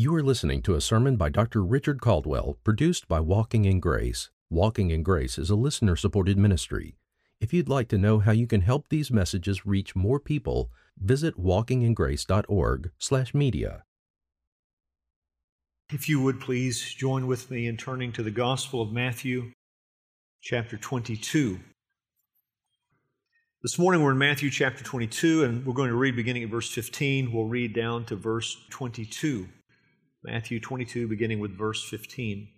You are listening to a sermon by Dr. Richard Caldwell, produced by Walking in Grace. Walking in Grace is a listener supported ministry. If you'd like to know how you can help these messages reach more people, visit walkingingrace.org/media. If you would please join with me in turning to the Gospel of Matthew, chapter 22. This morning we're in Matthew chapter 22, and we're going to read beginning at verse 15. We'll read down to verse 22. Matthew 22, beginning with verse 15.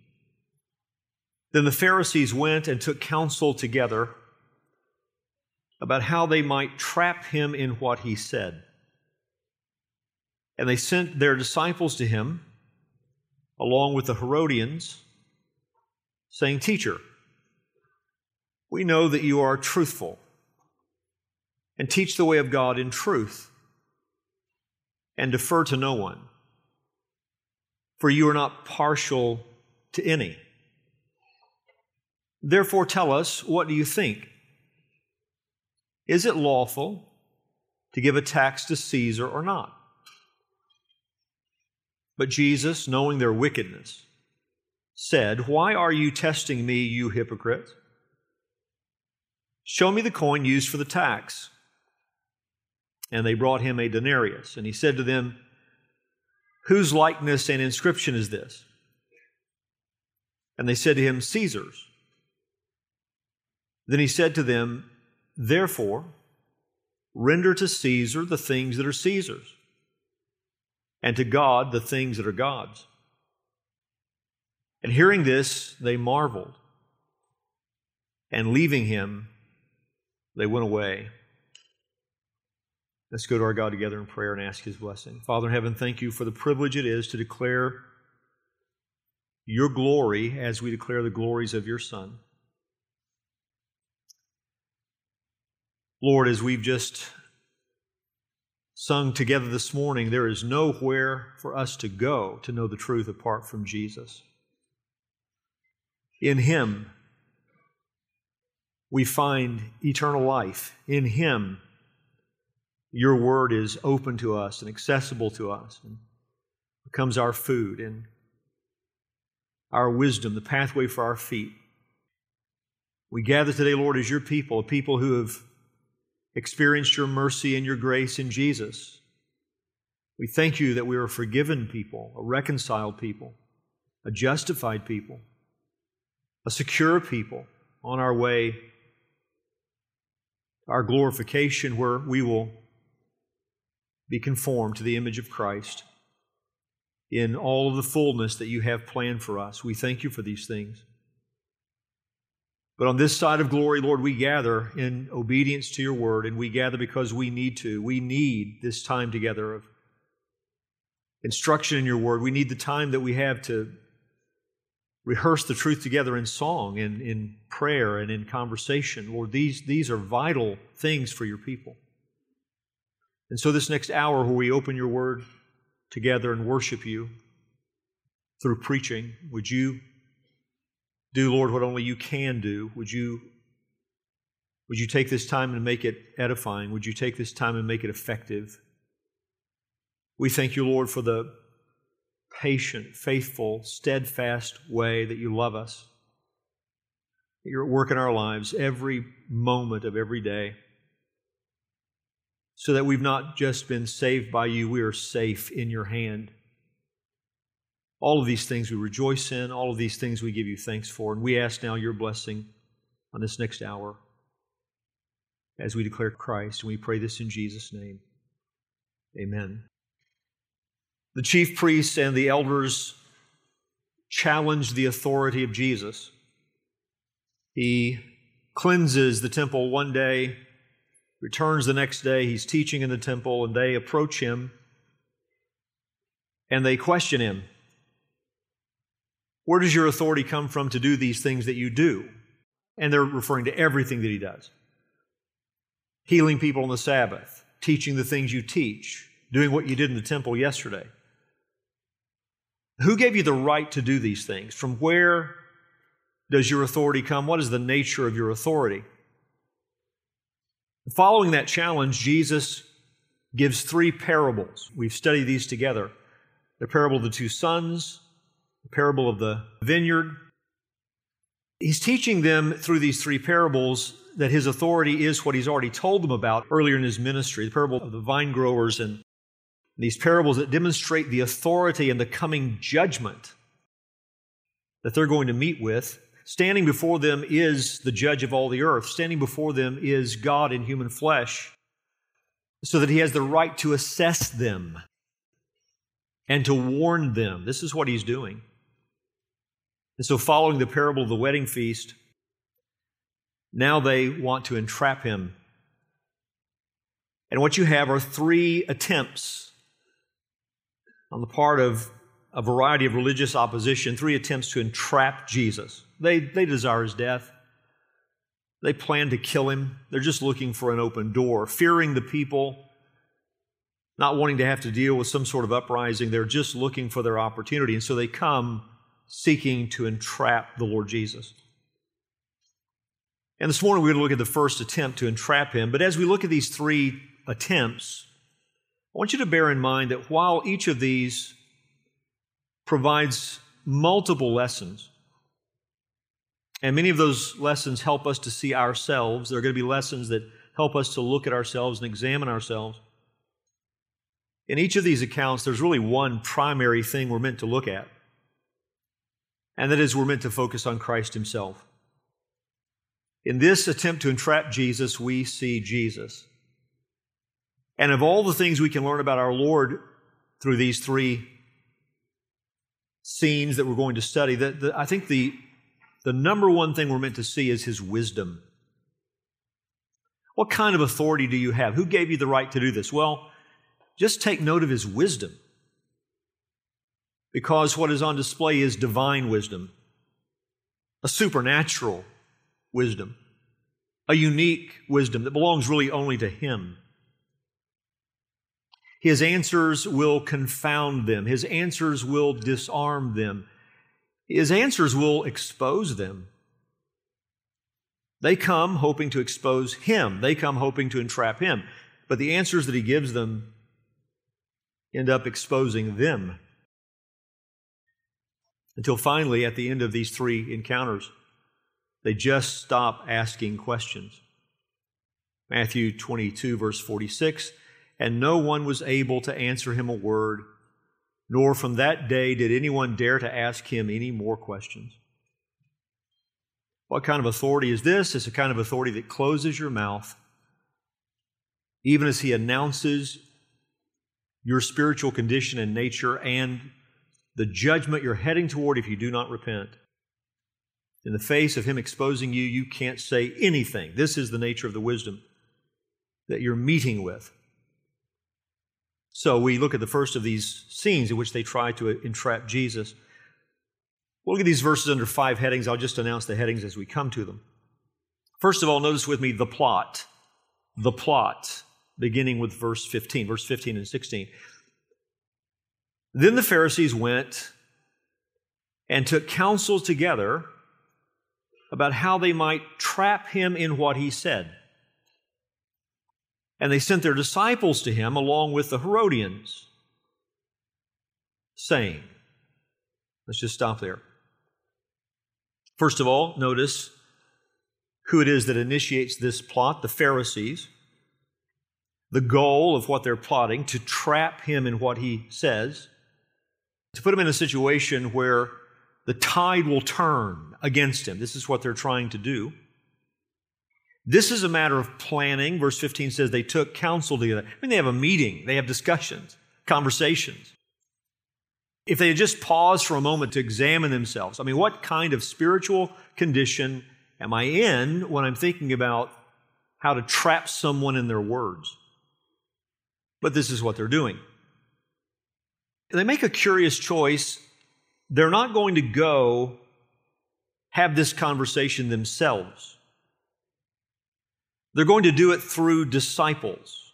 Then the Pharisees went and took counsel together about how they might trap him in what he said. And they sent their disciples to him, along with the Herodians, saying, Teacher, we know that you are truthful and teach the way of God in truth and defer to no one for you are not partial to any. Therefore, tell us, what do you think? Is it lawful to give a tax to Caesar or not? But Jesus, knowing their wickedness, said, Why are you testing me, you hypocrites? Show me the coin used for the tax. And they brought him a denarius. And he said to them, Whose likeness and inscription is this? And they said to him, Caesar's. Then he said to them, Therefore, render to Caesar the things that are Caesar's, and to God the things that are God's. And hearing this, they marveled. And leaving him, they went away. Let's go to our God together in prayer and ask His blessing. Father in heaven, thank you for the privilege it is to declare your glory as we declare the glories of your Son. Lord, as we've just sung together this morning, there is nowhere for us to go to know the truth apart from Jesus. In Him, we find eternal life. In Him, your word is open to us and accessible to us and becomes our food and our wisdom, the pathway for our feet. We gather today, Lord, as your people, a people who have experienced your mercy and your grace in Jesus. We thank you that we are a forgiven people, a reconciled people, a justified people, a secure people on our way to our glorification where we will be conformed to the image of Christ in all of the fullness that you have planned for us. We thank you for these things. But on this side of glory, Lord, we gather in obedience to your word, and we gather because we need to. We need this time together of instruction in your word. We need the time that we have to rehearse the truth together in song and in prayer and in conversation. Lord, these, these are vital things for your people. And so, this next hour where we open your word together and worship you through preaching, would you do, Lord, what only you can do? Would you, would you take this time and make it edifying? Would you take this time and make it effective? We thank you, Lord, for the patient, faithful, steadfast way that you love us. You're at work in our lives every moment of every day so that we've not just been saved by you, we are safe in your hand. All of these things we rejoice in, all of these things we give you thanks for, and we ask now your blessing on this next hour as we declare Christ, and we pray this in Jesus' name. Amen. The chief priests and the elders challenged the authority of Jesus. He cleanses the temple one day returns the next day. He's teaching in the temple, and they approach him and they question him Where does your authority come from to do these things that you do? And they're referring to everything that he does healing people on the Sabbath, teaching the things you teach, doing what you did in the temple yesterday. Who gave you the right to do these things? From where does your authority come? What is the nature of your authority? Following that challenge, Jesus gives three parables. We've studied these together. the parable of the two sons, the parable of the vineyard. He's teaching them through these three parables that his authority is what he's already told them about earlier in his ministry the parable of the vine growers and these parables that demonstrate the authority and the coming judgment that they're going to meet with. Standing before them is the judge of all the earth. Standing before them is God in human flesh, so that he has the right to assess them and to warn them. This is what he's doing. And so, following the parable of the wedding feast, now they want to entrap him. And what you have are three attempts on the part of a variety of religious opposition, three attempts to entrap Jesus. They, they desire his death. They plan to kill him. They're just looking for an open door, fearing the people, not wanting to have to deal with some sort of uprising. They're just looking for their opportunity. And so they come seeking to entrap the Lord Jesus. And this morning we're going to look at the first attempt to entrap him. But as we look at these three attempts, I want you to bear in mind that while each of these provides multiple lessons, and many of those lessons help us to see ourselves, there are going to be lessons that help us to look at ourselves and examine ourselves. In each of these accounts, there's really one primary thing we're meant to look at, and that is we're meant to focus on Christ Himself. In this attempt to entrap Jesus, we see Jesus. And of all the things we can learn about our Lord through these three scenes that we're going to study, the, I think the, the number one thing we're meant to see is his wisdom. What kind of authority do you have? Who gave you the right to do this? Well, just take note of his wisdom. Because what is on display is divine wisdom, a supernatural wisdom, a unique wisdom that belongs really only to Him. His answers will confound them, His answers will disarm them, His answers will expose them. They come hoping to expose Him, they come hoping to entrap Him, but the answers that He gives them end up exposing them. Until finally, at the end of these three encounters, they just stop asking questions. Matthew 22, verse 46 And no one was able to answer him a word, nor from that day did anyone dare to ask him any more questions. What kind of authority is this? It's a kind of authority that closes your mouth, even as he announces your spiritual condition and nature and the judgment you're heading toward if you do not repent. In the face of him exposing you, you can't say anything. This is the nature of the wisdom that you're meeting with. So we look at the first of these scenes in which they try to entrap Jesus. We'll look at these verses under five headings. I'll just announce the headings as we come to them. First of all, notice with me the plot. The plot, beginning with verse 15, verse 15 and 16. Then the Pharisees went and took counsel together about how they might trap him in what he said. And they sent their disciples to him along with the Herodians, saying, Let's just stop there. First of all, notice who it is that initiates this plot the Pharisees. The goal of what they're plotting to trap him in what he says, to put him in a situation where the tide will turn against him. This is what they're trying to do. This is a matter of planning. Verse 15 says they took counsel together. I mean, they have a meeting, they have discussions, conversations. If they had just paused for a moment to examine themselves, I mean, what kind of spiritual condition am I in when I'm thinking about how to trap someone in their words? But this is what they're doing. They make a curious choice they're not going to go have this conversation themselves. They're going to do it through disciples,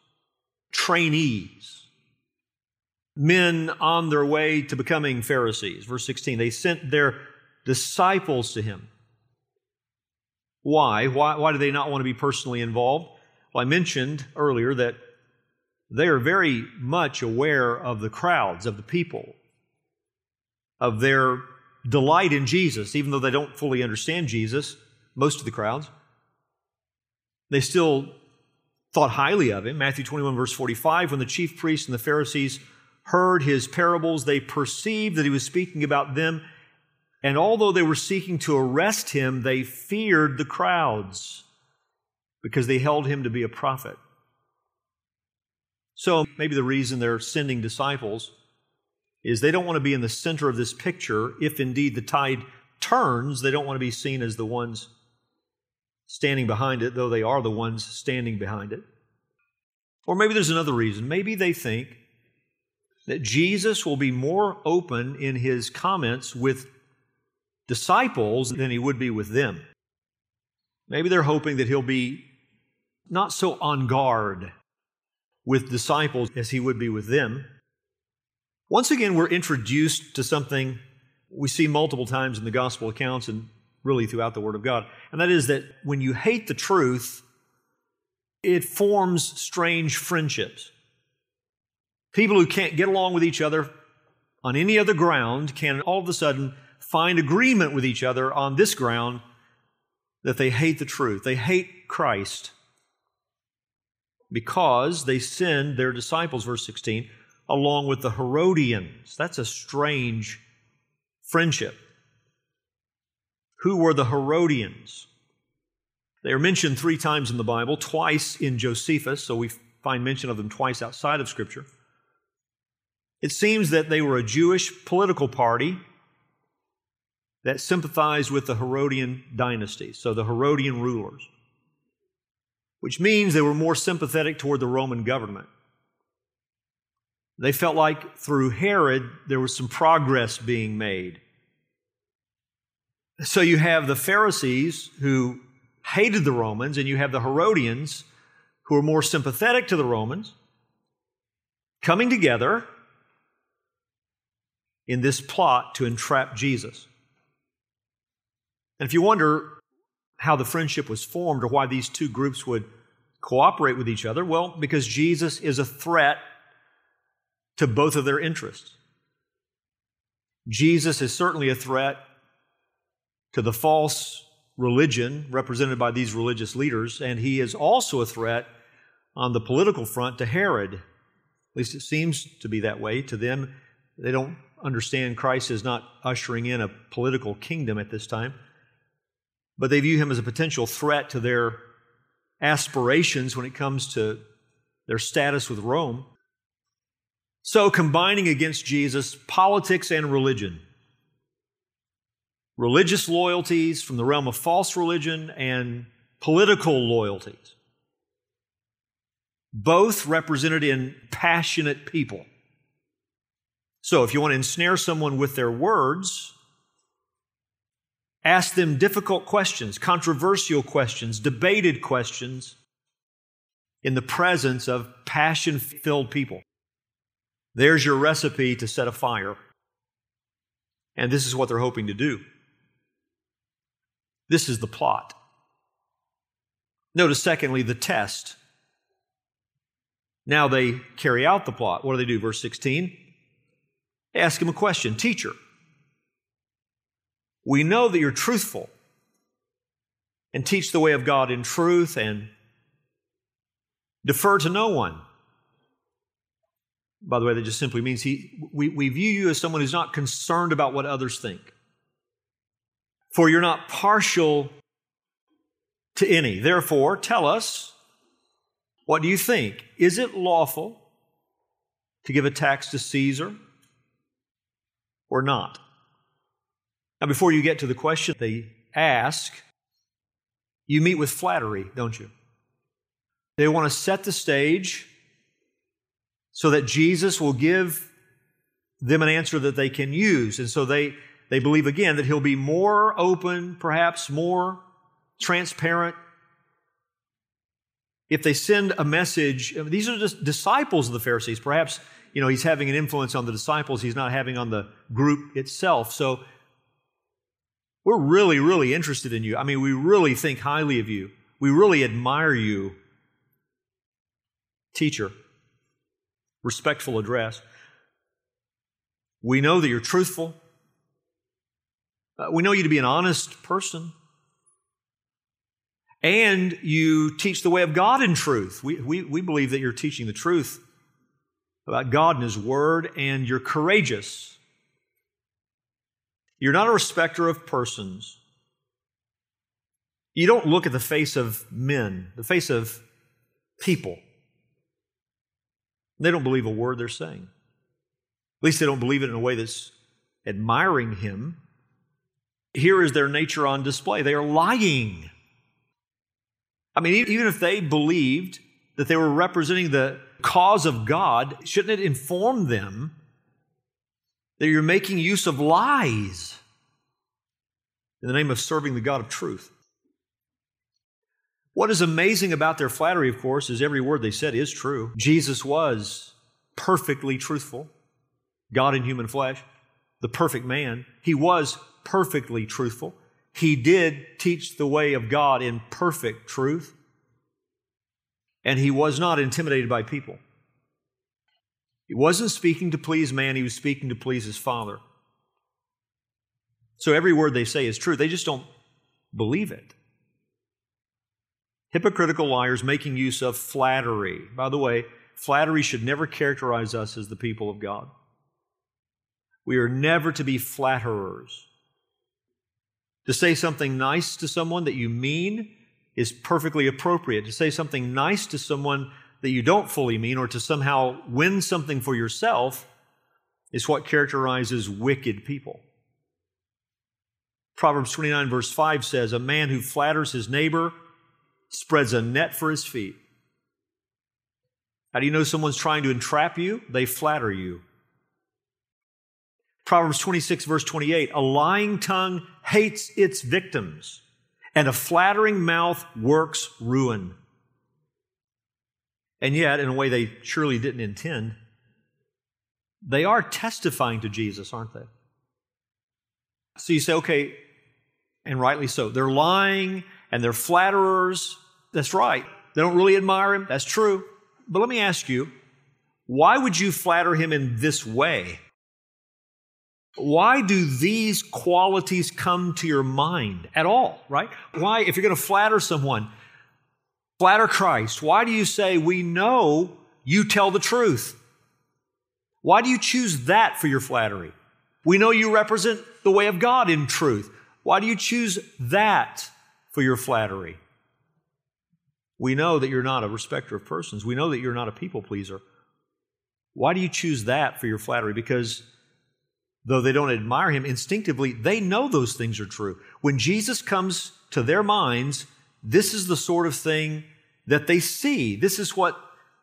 trainees, men on their way to becoming Pharisees. Verse 16, they sent their disciples to him. Why? Why, why do they not want to be personally involved? Well, I mentioned earlier that they are very much aware of the crowds, of the people of their delight in Jesus, even though they don't fully understand Jesus, most of the crowds. They still thought highly of him. Matthew 21, verse 45 when the chief priests and the Pharisees heard his parables, they perceived that he was speaking about them. And although they were seeking to arrest him, they feared the crowds because they held him to be a prophet. So maybe the reason they're sending disciples is they don't want to be in the center of this picture. If indeed the tide turns, they don't want to be seen as the ones standing behind it, though they are the ones standing behind it. Or maybe there's another reason. Maybe they think that Jesus will be more open in his comments with disciples than he would be with them. Maybe they're hoping that he'll be not so on guard with disciples as he would be with them. Once again, we're introduced to something we see multiple times in the gospel accounts and really throughout the Word of God. And that is that when you hate the truth, it forms strange friendships. People who can't get along with each other on any other ground can all of a sudden find agreement with each other on this ground that they hate the truth. They hate Christ because they send their disciples, verse 16, along with the Herodians. That's a strange friendship. Who were the Herodians? They are mentioned three times in the Bible, twice in Josephus, so we find mention of them twice outside of Scripture. It seems that they were a Jewish political party that sympathized with the Herodian dynasty, so the Herodian rulers, which means they were more sympathetic toward the Roman government. They felt like through Herod there was some progress being made. So you have the Pharisees who hated the Romans, and you have the Herodians who are more sympathetic to the Romans coming together in this plot to entrap Jesus. And if you wonder how the friendship was formed or why these two groups would cooperate with each other, well, because Jesus is a threat to both of their interests. Jesus is certainly a threat to the false religion represented by these religious leaders, and he is also a threat on the political front to Herod. At least it seems to be that way. To them, they don't understand Christ is not ushering in a political kingdom at this time, but they view him as a potential threat to their aspirations when it comes to their status with Rome. So, combining against Jesus politics and religion religious loyalties from the realm of false religion and political loyalties, both represented in passionate people. So, if you want to ensnare someone with their words, ask them difficult questions, controversial questions, debated questions in the presence of passion filled people. There's your recipe to set a fire. And this is what they're hoping to do. This is the plot. Notice, secondly, the test. Now they carry out the plot. What do they do? Verse 16. They ask him a question Teacher, we know that you're truthful and teach the way of God in truth and defer to no one. By the way, that just simply means he, we, we view you as someone who's not concerned about what others think for you're not partial to any. Therefore, tell us, what do you think? Is it lawful to give a tax to Caesar or not? Now, before you get to the question they ask, you meet with flattery, don't you? They want to set the stage so that Jesus will give them an answer that they can use. And so they, they believe again that he'll be more open, perhaps more transparent. If they send a message, these are just disciples of the Pharisees. Perhaps, you know, he's having an influence on the disciples he's not having on the group itself. So we're really, really interested in you. I mean, we really think highly of you. We really admire you. Teacher, respectful address. We know that you're truthful Uh, we know you to be an honest person. And you teach the way of God in truth. We, we, we believe that you're teaching the truth about God and His Word, and you're courageous. You're not a respecter of persons. You don't look at the face of men, the face of people. They don't believe a word they're saying. At least they don't believe it in a way that's admiring Him. Here is their nature on display. They are lying. I mean, even if they believed that they were representing the cause of God, shouldn't it inform them that you're making use of lies in the name of serving the God of truth? What is amazing about their flattery, of course, is every word they said is true. Jesus was perfectly truthful, God in human flesh, the perfect man. He was perfectly truthful. He did teach the way of God in perfect truth and he was not intimidated by people. He wasn't speaking to please man, he was speaking to please his Father. So every word they say is true, they just don't believe it. Hypocritical liars making use of flattery. By the way, flattery should never characterize us as the people of God. We are never to be flatterers. To say something nice to someone that you mean is perfectly appropriate. To say something nice to someone that you don't fully mean or to somehow win something for yourself is what characterizes wicked people. Proverbs 29, verse 5 says, A man who flatters his neighbor spreads a net for his feet. How do you know someone's trying to entrap you? They flatter you. Proverbs 26, verse 28 A lying tongue hates its victims and a flattering mouth works ruin. And yet, in a way they surely didn't intend, they are testifying to Jesus, aren't they? So you say, okay, and rightly so. They're lying and they're flatterers. That's right. They don't really admire him. That's true. But let me ask you, why would you flatter him in this way? Why do these qualities come to your mind at all, right? Why, if you're going to flatter someone, flatter Christ, why do you say, We know you tell the truth? Why do you choose that for your flattery? We know you represent the way of God in truth. Why do you choose that for your flattery? We know that you're not a respecter of persons. We know that you're not a people pleaser. Why do you choose that for your flattery? Because though they don't admire him instinctively, they know those things are true. When Jesus comes to their minds, this is the sort of thing that they see. This is what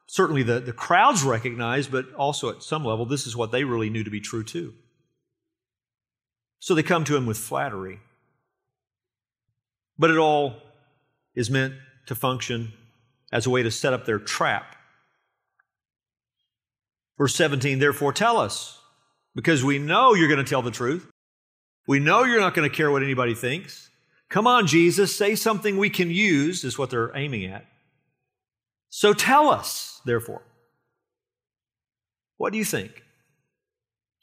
certainly the, the crowds recognize, but also at some level, this is what they really knew to be true too. So they come to him with flattery. But it all is meant to function as a way to set up their trap. Verse 17, therefore tell us because we know you're going to tell the truth. We know you're not going to care what anybody thinks. Come on, Jesus, say something we can use, is what they're aiming at. So tell us, therefore. What do you think?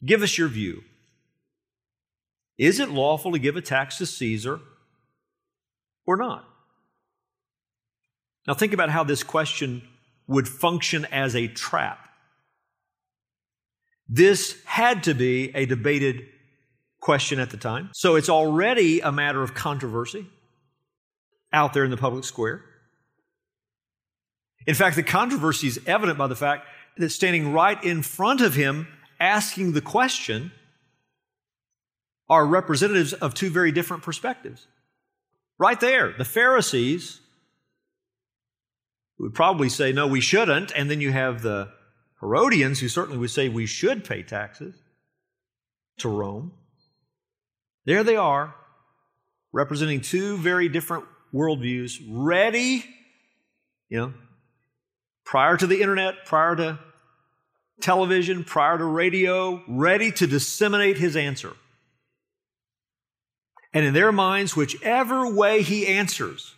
Give us your view. Is it lawful to give a tax to Caesar or not? Now, think about how this question would function as a trap. This had to be a debated question at the time. So it's already a matter of controversy out there in the public square. In fact, the controversy is evident by the fact that standing right in front of him, asking the question, are representatives of two very different perspectives. Right there, the Pharisees would probably say, no, we shouldn't. And then you have the Herodians, who certainly would say we should pay taxes to Rome. There they are, representing two very different worldviews, ready, you know, prior to the internet, prior to television, prior to radio, ready to disseminate his answer. And in their minds, whichever way he answers,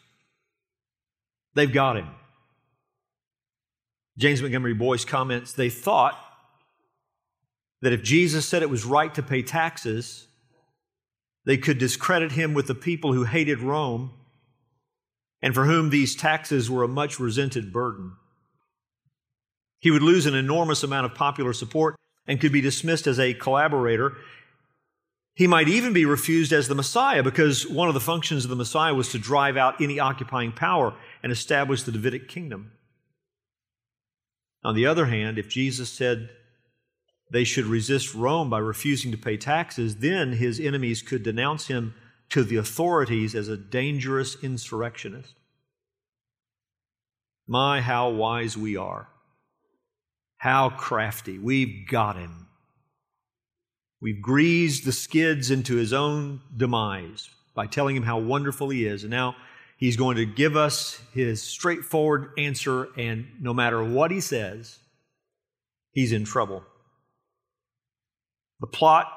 they've got him. James Montgomery Boice comments they thought that if Jesus said it was right to pay taxes, They could discredit him with the people who hated Rome and for whom these taxes were a much resented burden. He would lose an enormous amount of popular support and could be dismissed as a collaborator. He might even be refused as the Messiah because one of the functions of the Messiah was to drive out any occupying power and establish the Davidic kingdom. On the other hand, if Jesus said they should resist Rome by refusing to pay taxes, then his enemies could denounce him to the authorities as a dangerous insurrectionist. My, how wise we are. How crafty. We've got him. We've greased the skids into his own demise by telling him how wonderful he is. And now he's going to give us his straightforward answer, and no matter what he says, he's in trouble. The plot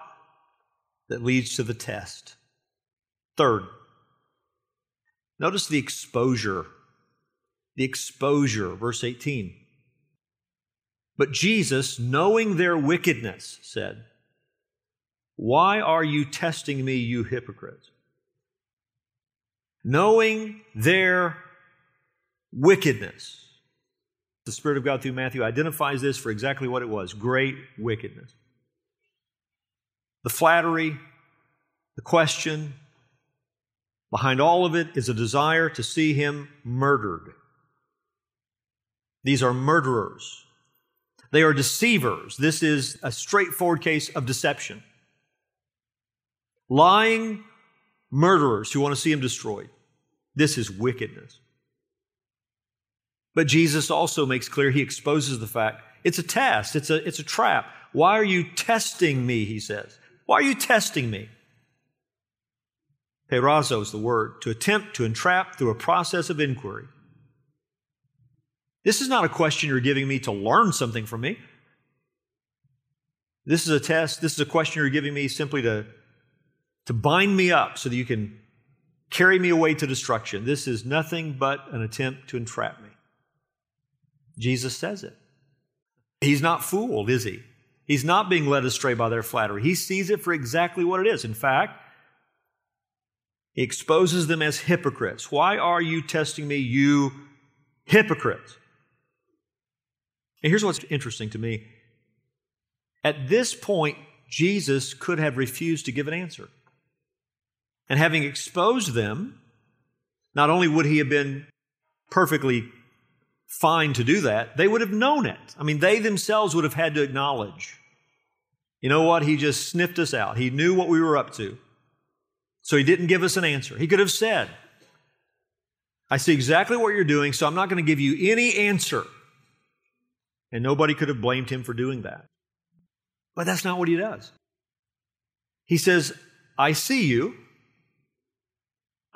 that leads to the test. Third, notice the exposure. The exposure, verse 18. But Jesus, knowing their wickedness, said, Why are you testing me, you hypocrites? Knowing their wickedness. The Spirit of God through Matthew identifies this for exactly what it was great wickedness. The flattery, the question, behind all of it is a desire to see him murdered. These are murderers. They are deceivers. This is a straightforward case of deception. Lying murderers who want to see him destroyed. This is wickedness. But Jesus also makes clear, he exposes the fact it's a test, it's a, it's a trap. Why are you testing me? He says. Why are you testing me? Peirazo is the word, to attempt to entrap through a process of inquiry. This is not a question you're giving me to learn something from me. This is a test, this is a question you're giving me simply to, to bind me up so that you can carry me away to destruction. This is nothing but an attempt to entrap me. Jesus says it. He's not fooled, is he? He's not being led astray by their flattery. He sees it for exactly what it is. In fact, he exposes them as hypocrites. Why are you testing me, you hypocrites? And here's what's interesting to me. At this point, Jesus could have refused to give an answer. And having exposed them, not only would he have been perfectly fine to do that, they would have known it. I mean, they themselves would have had to acknowledge, you know what, he just sniffed us out. He knew what we were up to. So he didn't give us an answer. He could have said, I see exactly what you're doing, so I'm not going to give you any answer. And nobody could have blamed him for doing that. But that's not what he does. He says, I see you.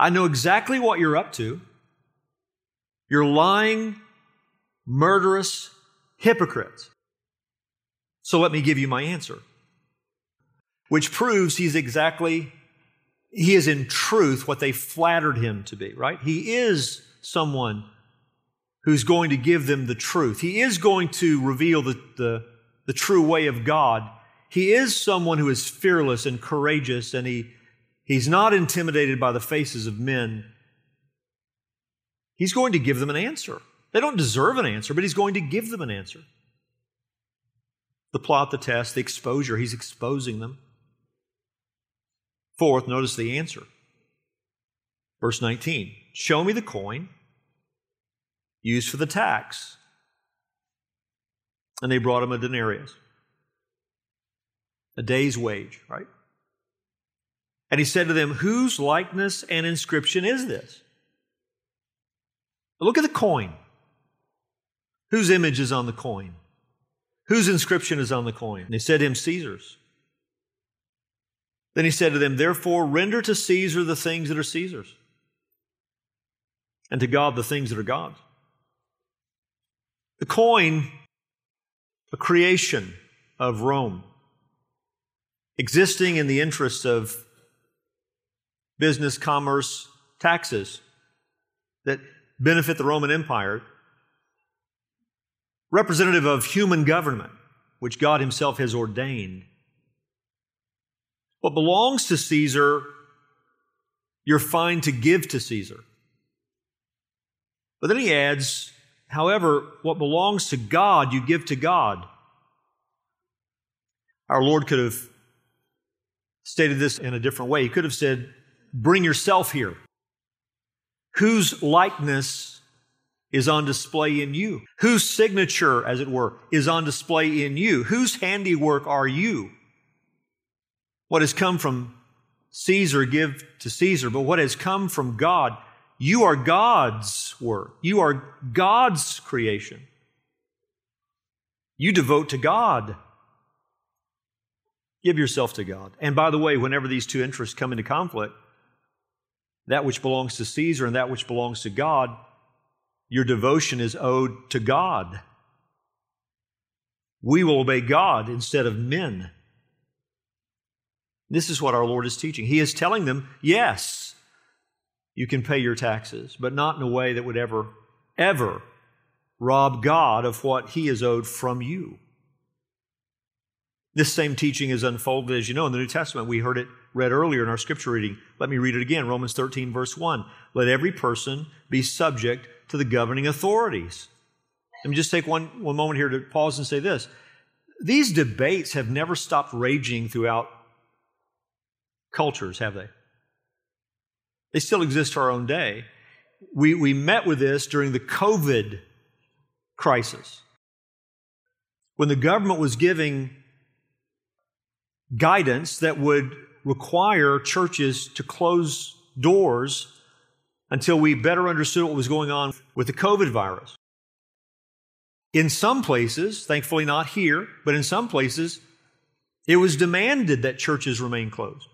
I know exactly what you're up to. You're lying, murderous hypocrites. So let me give you my answer. Which proves he's exactly, he is in truth what they flattered him to be, right? He is someone who's going to give them the truth. He is going to reveal the, the, the true way of God. He is someone who is fearless and courageous, and he, he's not intimidated by the faces of men. He's going to give them an answer. They don't deserve an answer, but he's going to give them an answer. The plot, the test, the exposure, he's exposing them. Fourth, notice the answer. Verse 19 Show me the coin used for the tax. And they brought him a denarius, a day's wage, right? And he said to them, Whose likeness and inscription is this? Look at the coin. Whose image is on the coin? Whose inscription is on the coin? And they said to him, Caesar's. Then he said to them, Therefore, render to Caesar the things that are Caesar's, and to God the things that are God's. The coin, a creation of Rome, existing in the interests of business, commerce, taxes that benefit the Roman Empire, representative of human government, which God Himself has ordained. What belongs to Caesar You're fine to give to Caesar. But then he adds, however, what belongs to God, you give to God. Our Lord could have stated this in a different way. He could have said, Bring yourself here. Whose likeness is on display in you? Whose signature, as it were, is on display in you? Whose handiwork are you? What has come from Caesar, give to Caesar, but what has come from God, you are God's work. You are God's creation. You devote to God. Give yourself to God. And by the way, whenever these two interests come into conflict, that which belongs to Caesar and that which belongs to God, your devotion is owed to God. We will obey God instead of men. This is what our Lord is teaching. He is telling them, yes, you can pay your taxes, but not in a way that would ever, ever rob God of what He is owed from you. This same teaching is unfolded, as you know, in the New Testament. We heard it read earlier in our scripture reading. Let me read it again Romans 13, verse 1. Let every person be subject to the governing authorities. Let me just take one, one moment here to pause and say this. These debates have never stopped raging throughout cultures, have they? They still exist to our own day. We, we met with this during the COVID crisis. When the government was giving guidance that would require churches to close doors until we better understood what was going on with the COVID virus. In some places, thankfully not here, but in some places, it was demanded that churches remain closed.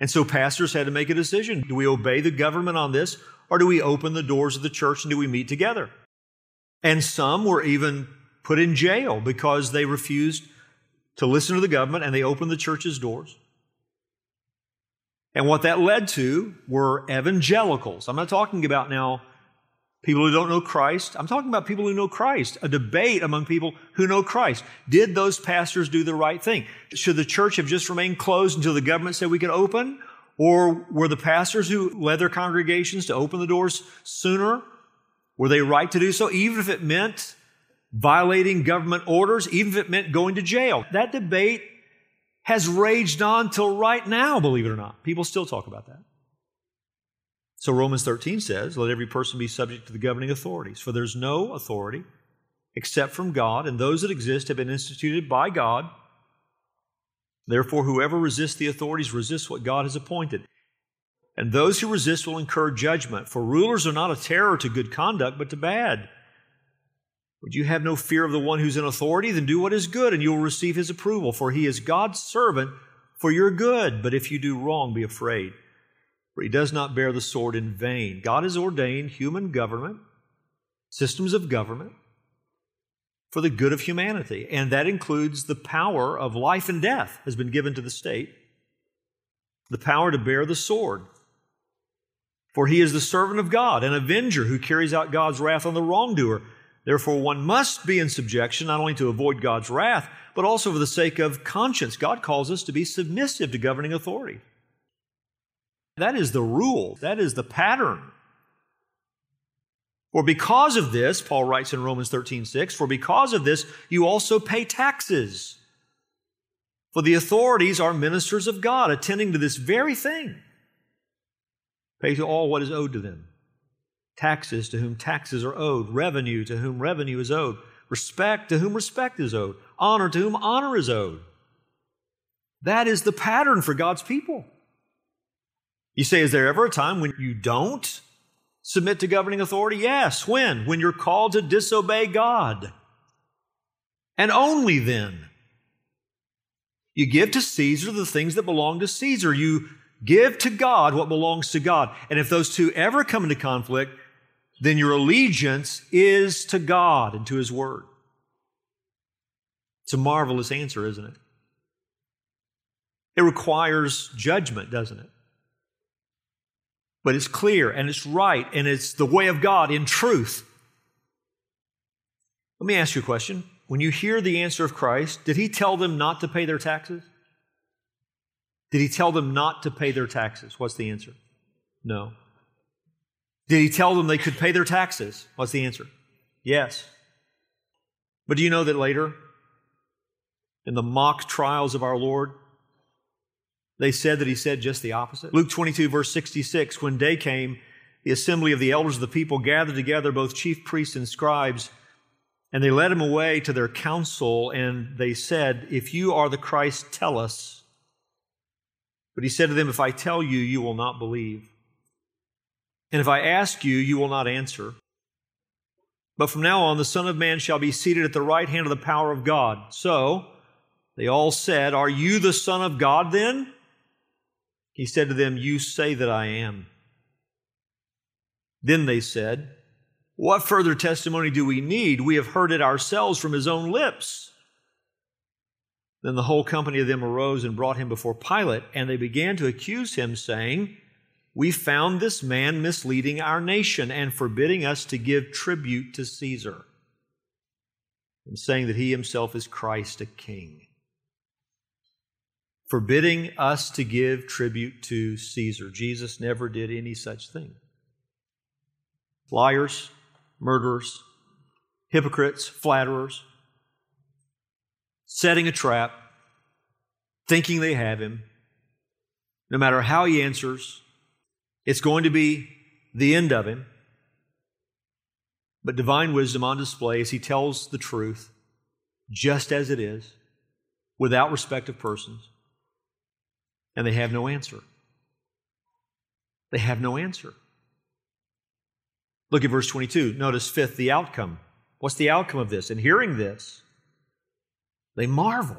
And so pastors had to make a decision. Do we obey the government on this, or do we open the doors of the church and do we meet together? And some were even put in jail because they refused to listen to the government and they opened the church's doors. And what that led to were evangelicals. I'm not talking about now people who don't know Christ. I'm talking about people who know Christ. A debate among people who know Christ. Did those pastors do the right thing? Should the church have just remained closed until the government said we could open? Or were the pastors who led their congregations to open the doors sooner? Were they right to do so, even if it meant violating government orders, even if it meant going to jail. That debate has raged on till right now, believe it or not. People still talk about that. So Romans 13 says, Let every person be subject to the governing authorities, for there's no authority except from God, and those that exist have been instituted by God. Therefore, whoever resists the authorities resists what God has appointed. And those who resist will incur judgment, for rulers are not a terror to good conduct, but to bad. Would you have no fear of the one who's in authority? Then do what is good, and you will receive his approval, for he is God's servant for your good. But if you do wrong, be afraid, for he does not bear the sword in vain. God has ordained human government, systems of government, for the good of humanity, and that includes the power of life and death has been given to the state, the power to bear the sword. For he is the servant of God, an avenger who carries out God's wrath on the wrongdoer. Therefore, one must be in subjection not only to avoid God's wrath, but also for the sake of conscience. God calls us to be submissive to governing authority. That is the rule, that is the pattern. For because of this, Paul writes in Romans 13 6, for because of this, you also pay taxes. For the authorities are ministers of God, attending to this very thing. Pay to all what is owed to them taxes to whom taxes are owed, revenue to whom revenue is owed, respect to whom respect is owed, honor to whom honor is owed. That is the pattern for God's people. You say, is there ever a time when you don't submit to governing authority? Yes. When? When you're called to disobey God. And only then. You give to Caesar the things that belong to Caesar. You give to God what belongs to God. And if those two ever come into conflict, then your allegiance is to God and to His Word. It's a marvelous answer, isn't it? It requires judgment, doesn't it? But it's clear and it's right and it's the way of God in truth. Let me ask you a question. When you hear the answer of Christ, did He tell them not to pay their taxes? Did he tell them not to pay their taxes? What's the answer? No. Did he tell them they could pay their taxes? What's the answer? Yes. But do you know that later, in the mock trials of our Lord, they said that he said just the opposite? Luke 22, verse 66 When day came, the assembly of the elders of the people gathered together both chief priests and scribes, and they led him away to their council, and they said, If you are the Christ, tell us. But he said to them, If I tell you, you will not believe. And if I ask you, you will not answer. But from now on, the Son of Man shall be seated at the right hand of the power of God. So they all said, Are you the Son of God then? He said to them, You say that I am. Then they said, What further testimony do we need? We have heard it ourselves from his own lips. Then the whole company of them arose and brought him before Pilate, and they began to accuse him, saying, We found this man misleading our nation and forbidding us to give tribute to Caesar, and saying that he himself is Christ, a king. Forbidding us to give tribute to Caesar. Jesus never did any such thing. Liars, murderers, hypocrites, flatterers, setting a trap, thinking they have him. No matter how he answers, it's going to be the end of him. But divine wisdom on display as he tells the truth just as it is, without respect of persons. And they have no answer. They have no answer. Look at verse 22. Notice, fifth, the outcome. What's the outcome of this? In hearing this, they marveled.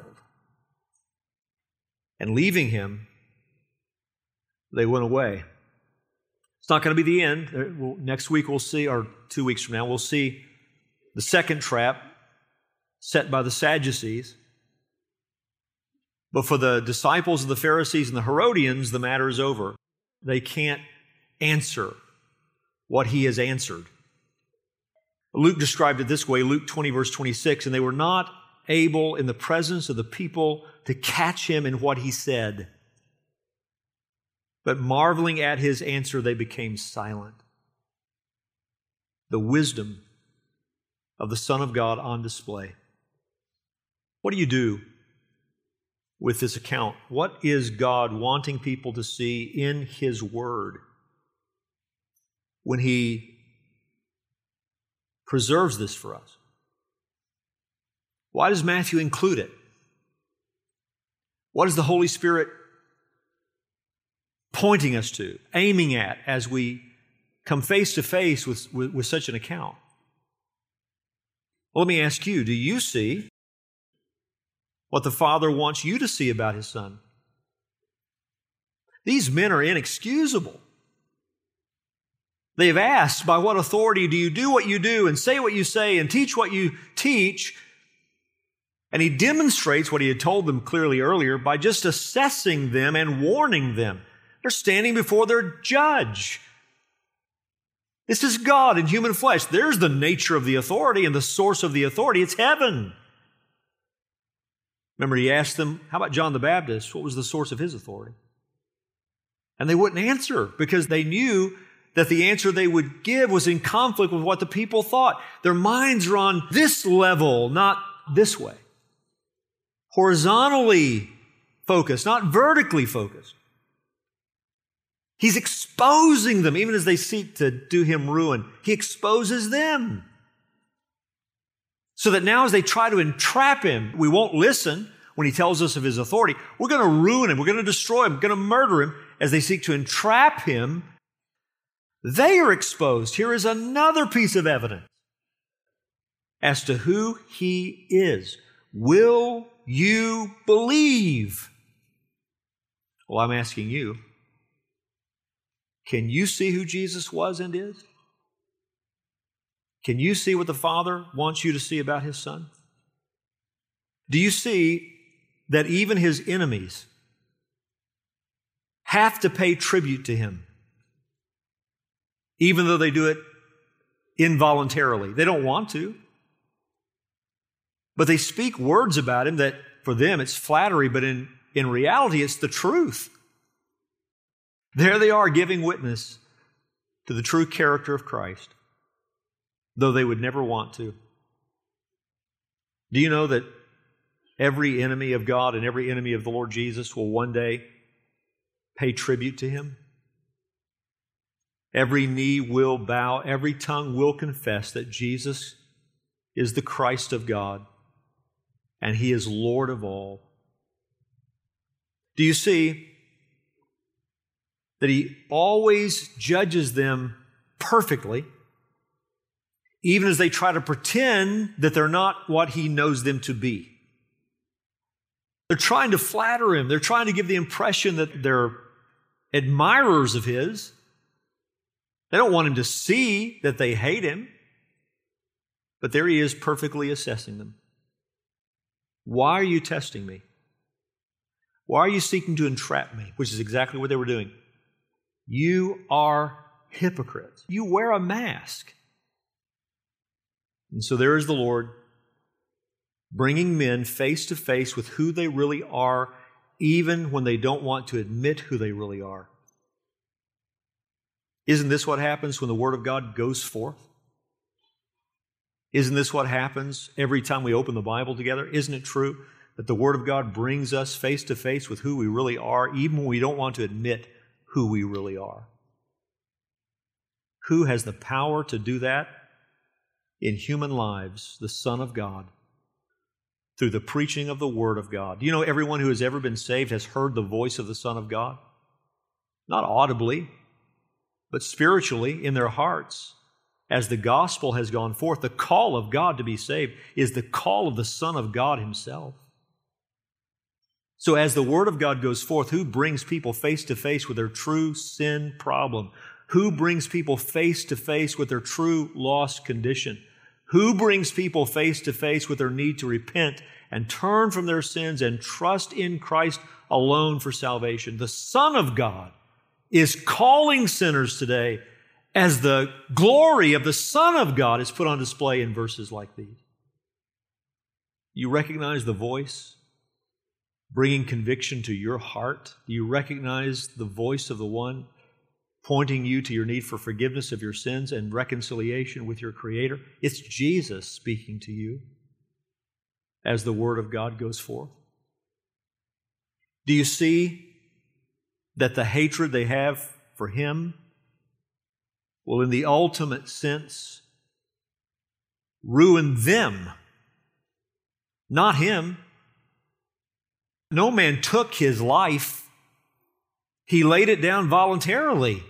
And leaving him, they went away. It's not going to be the end. Next week we'll see, or two weeks from now, we'll see the second trap set by the Sadducees. But for the disciples of the Pharisees and the Herodians, the matter is over. They can't answer what he has answered. Luke described it this way Luke 20, verse 26, and they were not able in the presence of the people to catch him in what he said. But marveling at his answer, they became silent. The wisdom of the Son of God on display. What do you do with this account? What is God wanting people to see in His Word when He preserves this for us? Why does Matthew include it? What is the Holy Spirit pointing us to, aiming at as we come face to face with, with, with such an account? Well, let me ask you do you see what the Father wants you to see about His Son? These men are inexcusable. They have asked, By what authority do you do what you do and say what you say and teach what you teach? And he demonstrates what he had told them clearly earlier by just assessing them and warning them. They're standing before their judge. This is God in human flesh. There's the nature of the authority and the source of the authority. It's heaven. Remember, he asked them, How about John the Baptist? What was the source of his authority? And they wouldn't answer because they knew that the answer they would give was in conflict with what the people thought. Their minds are on this level, not this way horizontally focused, not vertically focused. He's exposing them even as they seek to do him ruin. He exposes them. So that now, as they try to entrap him, we won't listen when he tells us of his authority. We're going to ruin him. We're going to destroy him. We're going to murder him. As they seek to entrap him, they are exposed. Here is another piece of evidence as to who he is. Will you believe? Well, I'm asking you can you see who Jesus was and is? Can you see what the Father wants you to see about His Son? Do you see that even His enemies have to pay tribute to Him, even though they do it involuntarily? They don't want to. But they speak words about him that for them it's flattery, but in, in reality, it's the truth. There they are giving witness to the true character of Christ, though they would never want to. Do you know that every enemy of God and every enemy of the Lord Jesus will one day pay tribute to him? Every knee will bow, every tongue will confess that Jesus is the Christ of God and he is Lord of all. Do you see that he always judges them perfectly, even as they try to pretend that they're not what he knows them to be? They're trying to flatter him. They're trying to give the impression that they're admirers of his. They don't want him to see that they hate him. But there he is perfectly assessing them. Why are you testing me? Why are you seeking to entrap me? Which is exactly what they were doing. You are hypocrites. You wear a mask. And so there is the Lord bringing men face to face with who they really are, even when they don't want to admit who they really are. Isn't this what happens when the Word of God goes forth? Isn't this what happens every time we open the Bible together? Isn't it true that the Word of God brings us face to face with who we really are, even when we don't want to admit who we really are? Who has the power to do that? In human lives, the Son of God, through the preaching of the Word of God. Do you know everyone who has ever been saved has heard the voice of the Son of God? Not audibly, but spiritually in their hearts as the gospel has gone forth, the call of God to be saved is the call of the Son of God Himself. So, as the Word of God goes forth, who brings people face to face with their true sin problem? Who brings people face to face with their true lost condition? Who brings people face to face with their need to repent and turn from their sins and trust in Christ alone for salvation? The Son of God is calling sinners today as the glory of the Son of God is put on display in verses like these. You recognize the voice bringing conviction to your heart? Do you recognize the voice of the one pointing you to your need for forgiveness of your sins and reconciliation with your Creator? It's Jesus speaking to you as the Word of God goes forth. Do you see that the hatred they have for Him will, in the ultimate sense, ruin them, not him. No man took his life, he laid it down voluntarily.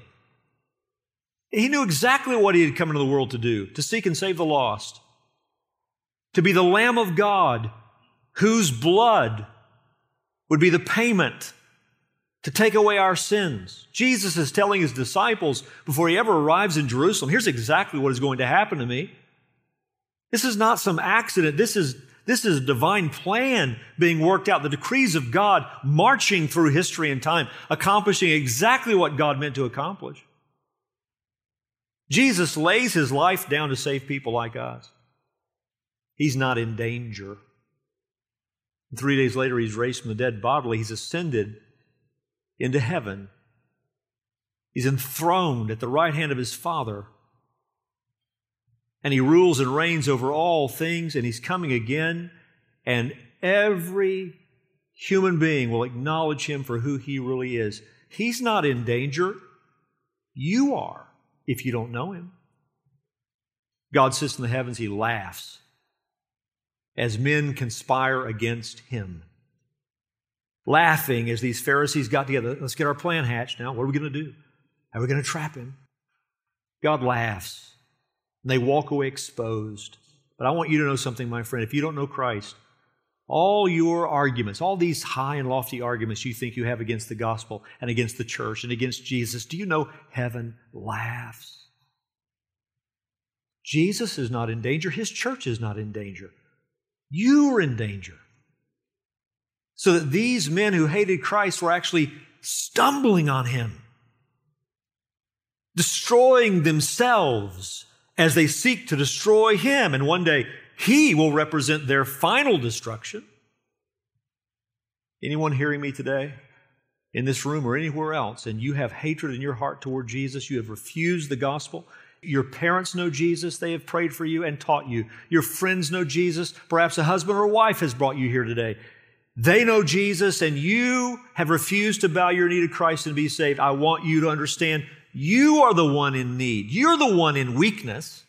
He knew exactly what he had come into the world to do to seek and save the lost, to be the Lamb of God whose blood would be the payment to take away our sins. Jesus is telling his disciples before he ever arrives in Jerusalem, here's exactly what is going to happen to me. This is not some accident. This is, this is a divine plan being worked out, the decrees of God marching through history and time, accomplishing exactly what God meant to accomplish. Jesus lays his life down to save people like us. He's not in danger. Three days later, he's raised from the dead bodily. He's ascended into heaven. He's enthroned at the right hand of his Father. And he rules and reigns over all things, and he's coming again. And every human being will acknowledge him for who he really is. He's not in danger. You are if you don't know him. God sits in the heavens, he laughs as men conspire against him laughing as these Pharisees got together. Let's get our plan hatched now. What are we going to do? How are we going to trap him? God laughs. And they walk away exposed. But I want you to know something, my friend. If you don't know Christ, all your arguments, all these high and lofty arguments you think you have against the gospel and against the church and against Jesus, do you know heaven laughs? Jesus is not in danger. His church is not in danger. You are in danger so that these men who hated Christ were actually stumbling on him, destroying themselves as they seek to destroy him. And one day he will represent their final destruction. Anyone hearing me today in this room or anywhere else, and you have hatred in your heart toward Jesus, you have refused the gospel. Your parents know Jesus, they have prayed for you and taught you. Your friends know Jesus, perhaps a husband or wife has brought you here today. They know Jesus, and you have refused to bow your knee to Christ and be saved. I want you to understand you are the one in need. You're the one in weakness.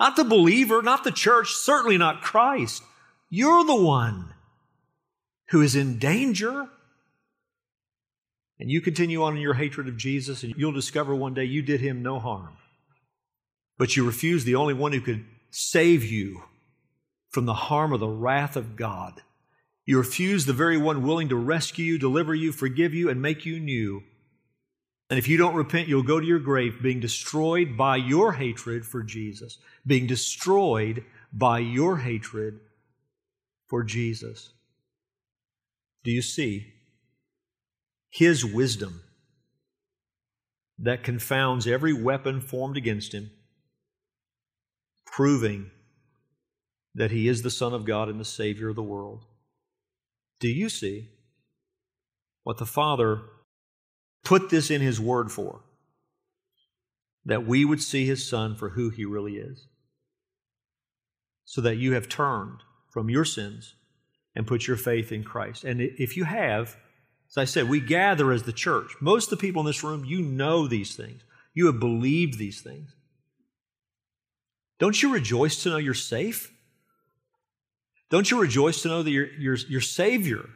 Not the believer, not the church, certainly not Christ. You're the one who is in danger. And you continue on in your hatred of Jesus, and you'll discover one day you did him no harm. But you refuse the only one who could save you from the harm or the wrath of God. You refuse the very one willing to rescue you, deliver you, forgive you, and make you new. And if you don't repent, you'll go to your grave being destroyed by your hatred for Jesus, being destroyed by your hatred for Jesus. Do you see? His wisdom that confounds every weapon formed against him, proving that he is the Son of God and the Savior of the world. Do you see what the Father put this in His Word for? That we would see His Son for who He really is. So that you have turned from your sins and put your faith in Christ. And if you have, as I said, we gather as the church. Most of the people in this room, you know these things. You have believed these things. Don't you rejoice to know you're safe? Don't you rejoice to know that your, your, your Savior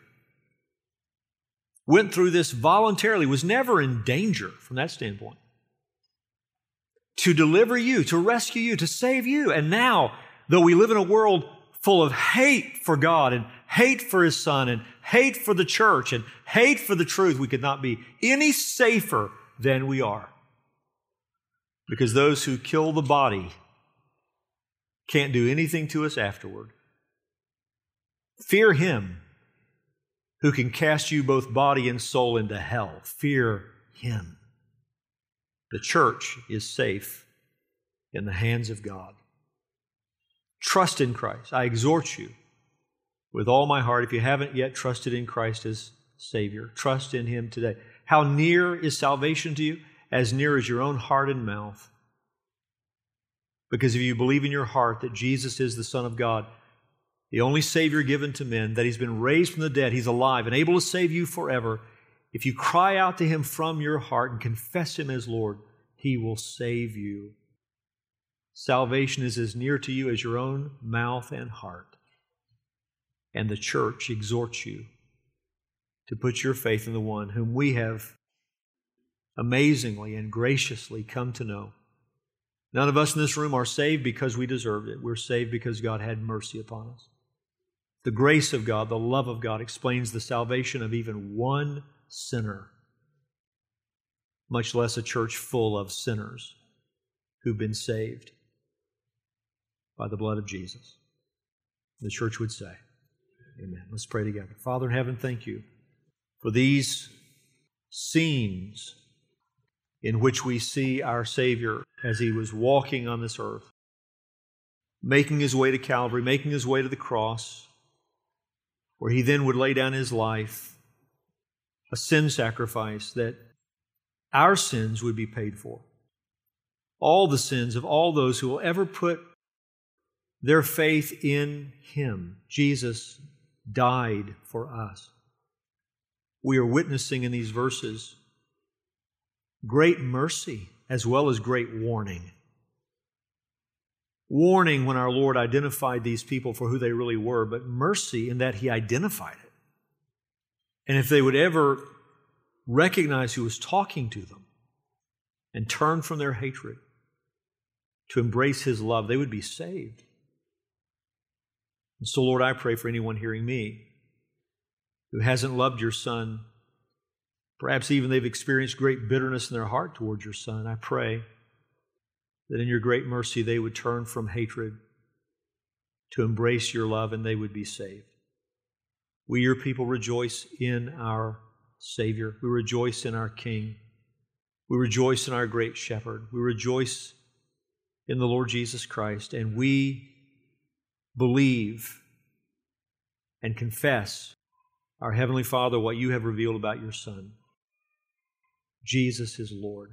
went through this voluntarily, was never in danger from that standpoint? To deliver you, to rescue you, to save you. And now, though we live in a world full of hate for God and hate for His Son and hate for the church and hate for the truth, we could not be any safer than we are. Because those who kill the body can't do anything to us afterward. Fear him who can cast you both body and soul into hell. Fear him. The church is safe in the hands of God. Trust in Christ. I exhort you with all my heart, if you haven't yet trusted in Christ as Savior, trust in Him today. How near is salvation to you? As near as your own heart and mouth. Because if you believe in your heart that Jesus is the Son of God, the only Savior given to men, that He's been raised from the dead, He's alive and able to save you forever. If you cry out to Him from your heart and confess Him as Lord, He will save you. Salvation is as near to you as your own mouth and heart. And the church exhorts you to put your faith in the one whom we have amazingly and graciously come to know. None of us in this room are saved because we deserved it. We're saved because God had mercy upon us. The grace of God, the love of God explains the salvation of even one sinner, much less a church full of sinners who've been saved by the blood of Jesus. The church would say, Amen. Let's pray together. Father in heaven, thank you for these scenes in which we see our Savior as he was walking on this earth, making his way to Calvary, making his way to the cross where he then would lay down his life, a sin sacrifice that our sins would be paid for. All the sins of all those who will ever put their faith in him. Jesus died for us. We are witnessing in these verses great mercy as well as great warning warning when our Lord identified these people for who they really were, but mercy in that He identified it. And if they would ever recognize who was talking to them and turn from their hatred to embrace His love, they would be saved. And so, Lord, I pray for anyone hearing me who hasn't loved your Son. Perhaps even they've experienced great bitterness in their heart towards your Son. I pray that in your great mercy they would turn from hatred to embrace your love and they would be saved. We, your people, rejoice in our Savior. We rejoice in our King. We rejoice in our great shepherd. We rejoice in the Lord Jesus Christ. And we believe and confess our Heavenly Father, what you have revealed about your Son. Jesus is Lord.